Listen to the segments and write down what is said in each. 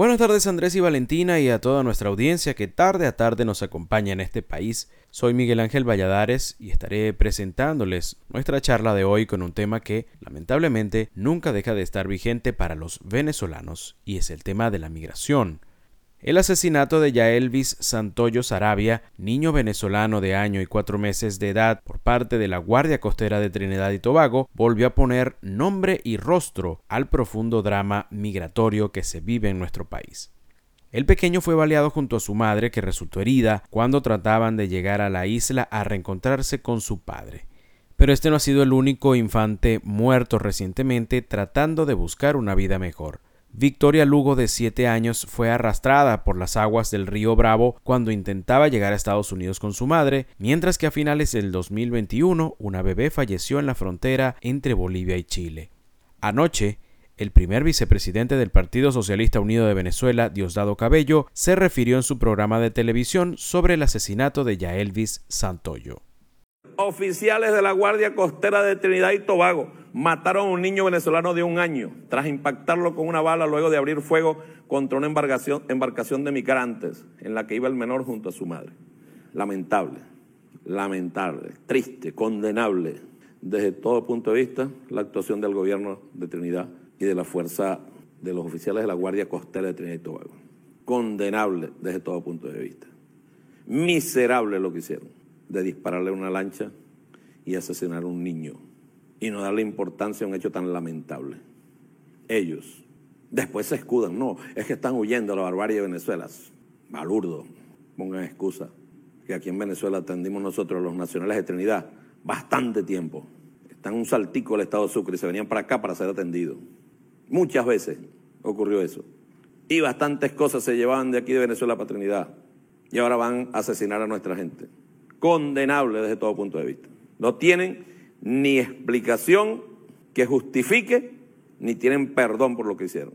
Buenas tardes Andrés y Valentina y a toda nuestra audiencia que tarde a tarde nos acompaña en este país. Soy Miguel Ángel Valladares y estaré presentándoles nuestra charla de hoy con un tema que lamentablemente nunca deja de estar vigente para los venezolanos y es el tema de la migración. El asesinato de Yaelvis Santoyo Sarabia, niño venezolano de año y cuatro meses de edad por parte de la Guardia Costera de Trinidad y Tobago, volvió a poner nombre y rostro al profundo drama migratorio que se vive en nuestro país. El pequeño fue baleado junto a su madre, que resultó herida cuando trataban de llegar a la isla a reencontrarse con su padre. Pero este no ha sido el único infante muerto recientemente tratando de buscar una vida mejor. Victoria Lugo, de 7 años, fue arrastrada por las aguas del río Bravo cuando intentaba llegar a Estados Unidos con su madre, mientras que a finales del 2021 una bebé falleció en la frontera entre Bolivia y Chile. Anoche, el primer vicepresidente del Partido Socialista Unido de Venezuela, Diosdado Cabello, se refirió en su programa de televisión sobre el asesinato de Yaelvis Santoyo. Oficiales de la Guardia Costera de Trinidad y Tobago mataron a un niño venezolano de un año tras impactarlo con una bala luego de abrir fuego contra una embarcación, embarcación de migrantes en la que iba el menor junto a su madre. Lamentable, lamentable, triste, condenable desde todo punto de vista la actuación del gobierno de Trinidad y de la fuerza de los oficiales de la Guardia Costera de Trinidad y Tobago. Condenable desde todo punto de vista. Miserable lo que hicieron de dispararle una lancha y asesinar a un niño y no darle importancia a un hecho tan lamentable. Ellos después se escudan, no, es que están huyendo de la barbarie de Venezuela. Balurdo, pongan excusa, que aquí en Venezuela atendimos nosotros los nacionales de Trinidad bastante tiempo. Están un saltico el Estado de Sucre y se venían para acá para ser atendidos. Muchas veces ocurrió eso. Y bastantes cosas se llevaban de aquí de Venezuela para Trinidad. Y ahora van a asesinar a nuestra gente. Condenable desde todo punto de vista. No tienen ni explicación que justifique, ni tienen perdón por lo que hicieron.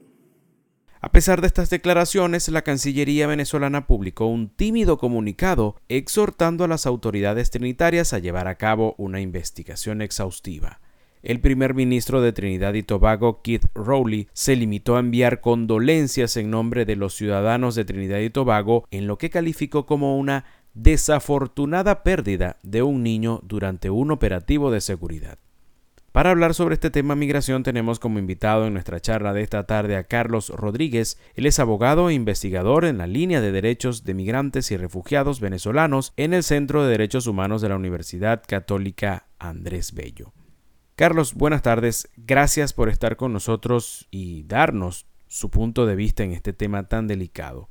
A pesar de estas declaraciones, la Cancillería venezolana publicó un tímido comunicado exhortando a las autoridades trinitarias a llevar a cabo una investigación exhaustiva. El primer ministro de Trinidad y Tobago, Keith Rowley, se limitó a enviar condolencias en nombre de los ciudadanos de Trinidad y Tobago en lo que calificó como una desafortunada pérdida de un niño durante un operativo de seguridad. Para hablar sobre este tema migración tenemos como invitado en nuestra charla de esta tarde a Carlos Rodríguez. Él es abogado e investigador en la línea de derechos de migrantes y refugiados venezolanos en el Centro de Derechos Humanos de la Universidad Católica Andrés Bello. Carlos, buenas tardes. Gracias por estar con nosotros y darnos su punto de vista en este tema tan delicado.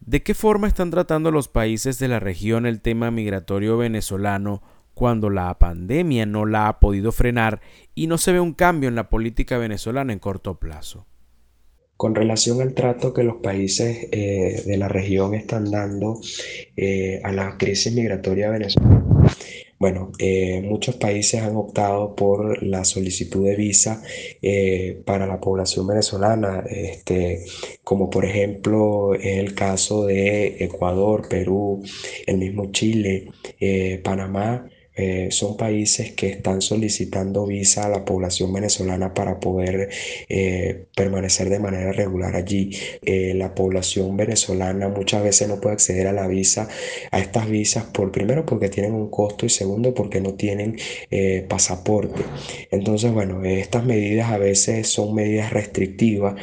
¿De qué forma están tratando los países de la región el tema migratorio venezolano cuando la pandemia no la ha podido frenar y no se ve un cambio en la política venezolana en corto plazo? Con relación al trato que los países eh, de la región están dando eh, a la crisis migratoria venezolana, bueno, eh, muchos países han optado por la solicitud de visa eh, para la población venezolana, este, como por ejemplo es el caso de Ecuador, Perú, el mismo Chile, eh, Panamá. Eh, son países que están solicitando visa a la población venezolana para poder eh, permanecer de manera regular allí. Eh, la población venezolana muchas veces no puede acceder a la visa, a estas visas, por primero porque tienen un costo y segundo porque no tienen pasaporte. Entonces, bueno, estas medidas a veces son medidas restrictivas,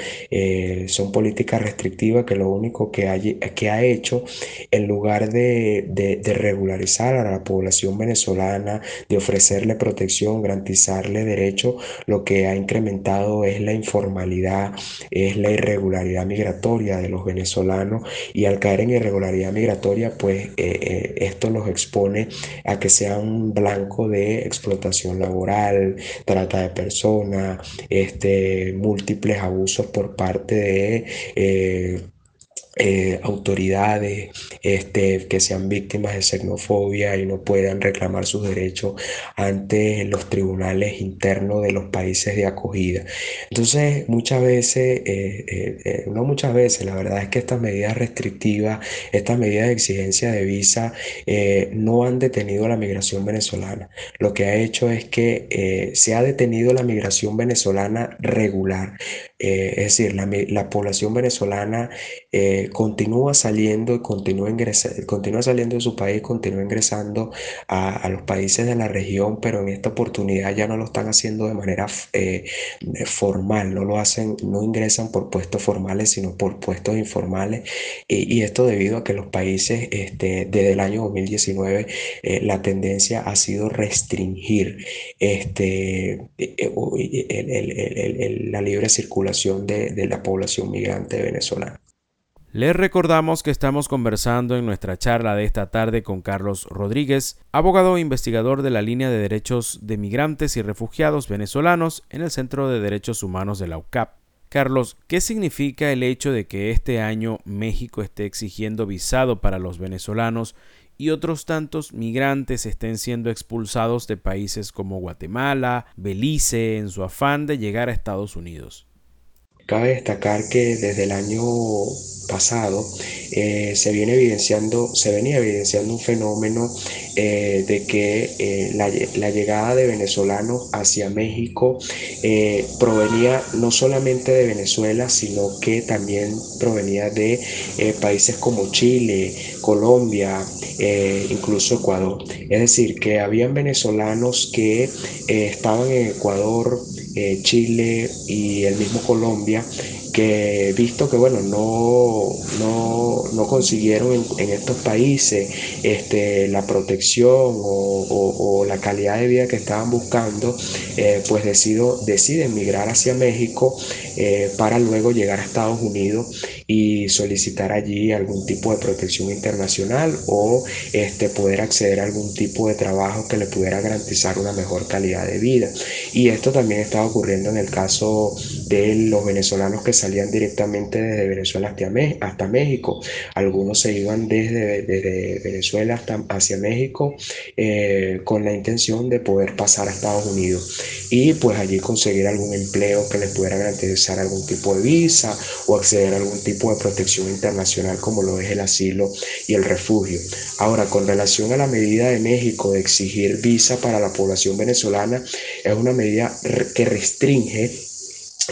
son políticas restrictivas que lo único que, hay, que ha hecho en lugar de, de regularizar a la población venezolana, de ofrecerle protección, garantizarle derecho, lo que ha incrementado es la informalidad, es la irregularidad migratoria de los venezolanos y al caer en irregularidad migratoria, pues eh, eh, esto los expone a que sean blanco de explotación laboral, trata de personas, este, múltiples abusos por parte de... Eh, eh, autoridades este, que sean víctimas de xenofobia y no puedan reclamar sus derechos ante los tribunales internos de los países de acogida. Entonces, muchas veces, eh, eh, no muchas veces, la verdad es que estas medidas restrictivas, estas medidas de exigencia de visa, no han detenido la migración venezolana. Lo que ha hecho es que se ha detenido la migración venezolana regular. es decir, la, la población venezolana continúa saliendo y continúa, continúa saliendo de su país, continúa ingresando a, los países de la región, pero en esta oportunidad ya no lo están haciendo de manera eh, formal, no lo hacen, no ingresan por puestos formales, sino por puestos informales. Y, esto debido a que los países, este, desde el año 2019, eh, la tendencia ha sido restringir la libre circulación de, de la población migrante venezolana. Les recordamos que estamos conversando en nuestra charla de esta tarde con Carlos Rodríguez, abogado e investigador de la línea de derechos de migrantes y refugiados venezolanos en el Centro de Derechos Humanos de la UCAP. Carlos, ¿qué significa el hecho de que este año México esté exigiendo visado para los venezolanos y otros tantos migrantes estén siendo expulsados de países como Guatemala, Belice, en su afán de llegar a Estados Unidos? Cabe destacar que desde el año pasado eh, se viene evidenciando, se venía evidenciando un fenómeno eh, de que eh, la, llegada de venezolanos hacia México provenía no solamente de Venezuela, sino que también provenía de países como Chile, Colombia, incluso Ecuador. Es decir, que habían venezolanos que estaban en Ecuador, Chile y el mismo Colombia que visto que bueno, no, no, consiguieron en, estos países este, la protección o, la calidad de vida que estaban buscando, eh, pues decido, deciden migrar hacia México eh, para luego llegar a Estados Unidos y solicitar allí algún tipo de protección internacional o este, poder acceder a algún tipo de trabajo que le pudiera garantizar una mejor calidad de vida. Y esto también estaba ocurriendo en el caso de los venezolanos que salían directamente desde Venezuela hasta, México. Algunos se iban desde, Venezuela hacia México eh, con la intención de poder pasar a Estados Unidos y pues allí conseguir algún empleo que les pudiera garantizar algún tipo de visa o acceder a algún tipo de protección internacional como lo es el asilo y el refugio. Ahora, con relación a la medida de México de exigir visa para la población venezolana, es una medida que restringe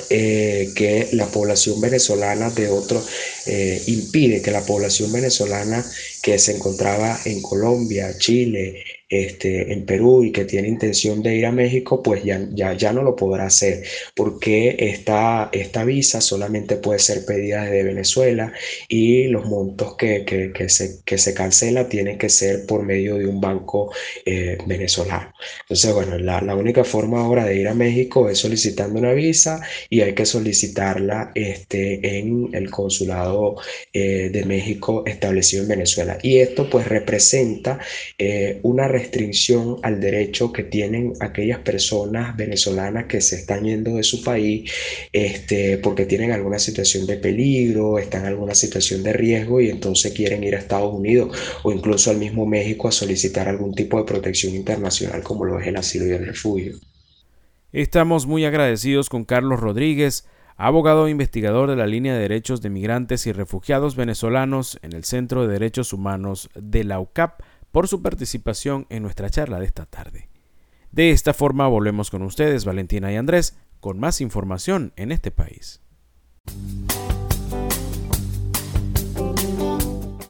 eh, que la población venezolana de otro eh, impide que la población venezolana que se encontraba en Colombia, Chile, este, en Perú y que tiene intención de ir a México, pues ya, ya, ya no lo podrá hacer, porque esta, esta visa solamente puede ser pedida desde Venezuela y los montos que, que, que se, que se cancela tienen que ser por medio de un banco eh, venezolano. Entonces, bueno, la, la, única forma ahora de ir a México es solicitando una visa y hay que solicitarla este, en el consulado eh, de México establecido en Venezuela. Y esto pues representa eh, una restricción al derecho que tienen aquellas personas venezolanas que se están yendo de su país este, porque tienen alguna situación de peligro, están en alguna situación de riesgo y entonces quieren ir a Estados Unidos o incluso al mismo México a solicitar algún tipo de protección internacional como lo es el asilo y el refugio. Estamos muy agradecidos con Carlos Rodríguez, abogado e investigador de la línea de derechos de migrantes y refugiados venezolanos en el Centro de Derechos Humanos de la UCAP por su participación en nuestra charla de esta tarde. De esta forma volvemos con ustedes, Valentina y Andrés, con más información en este país.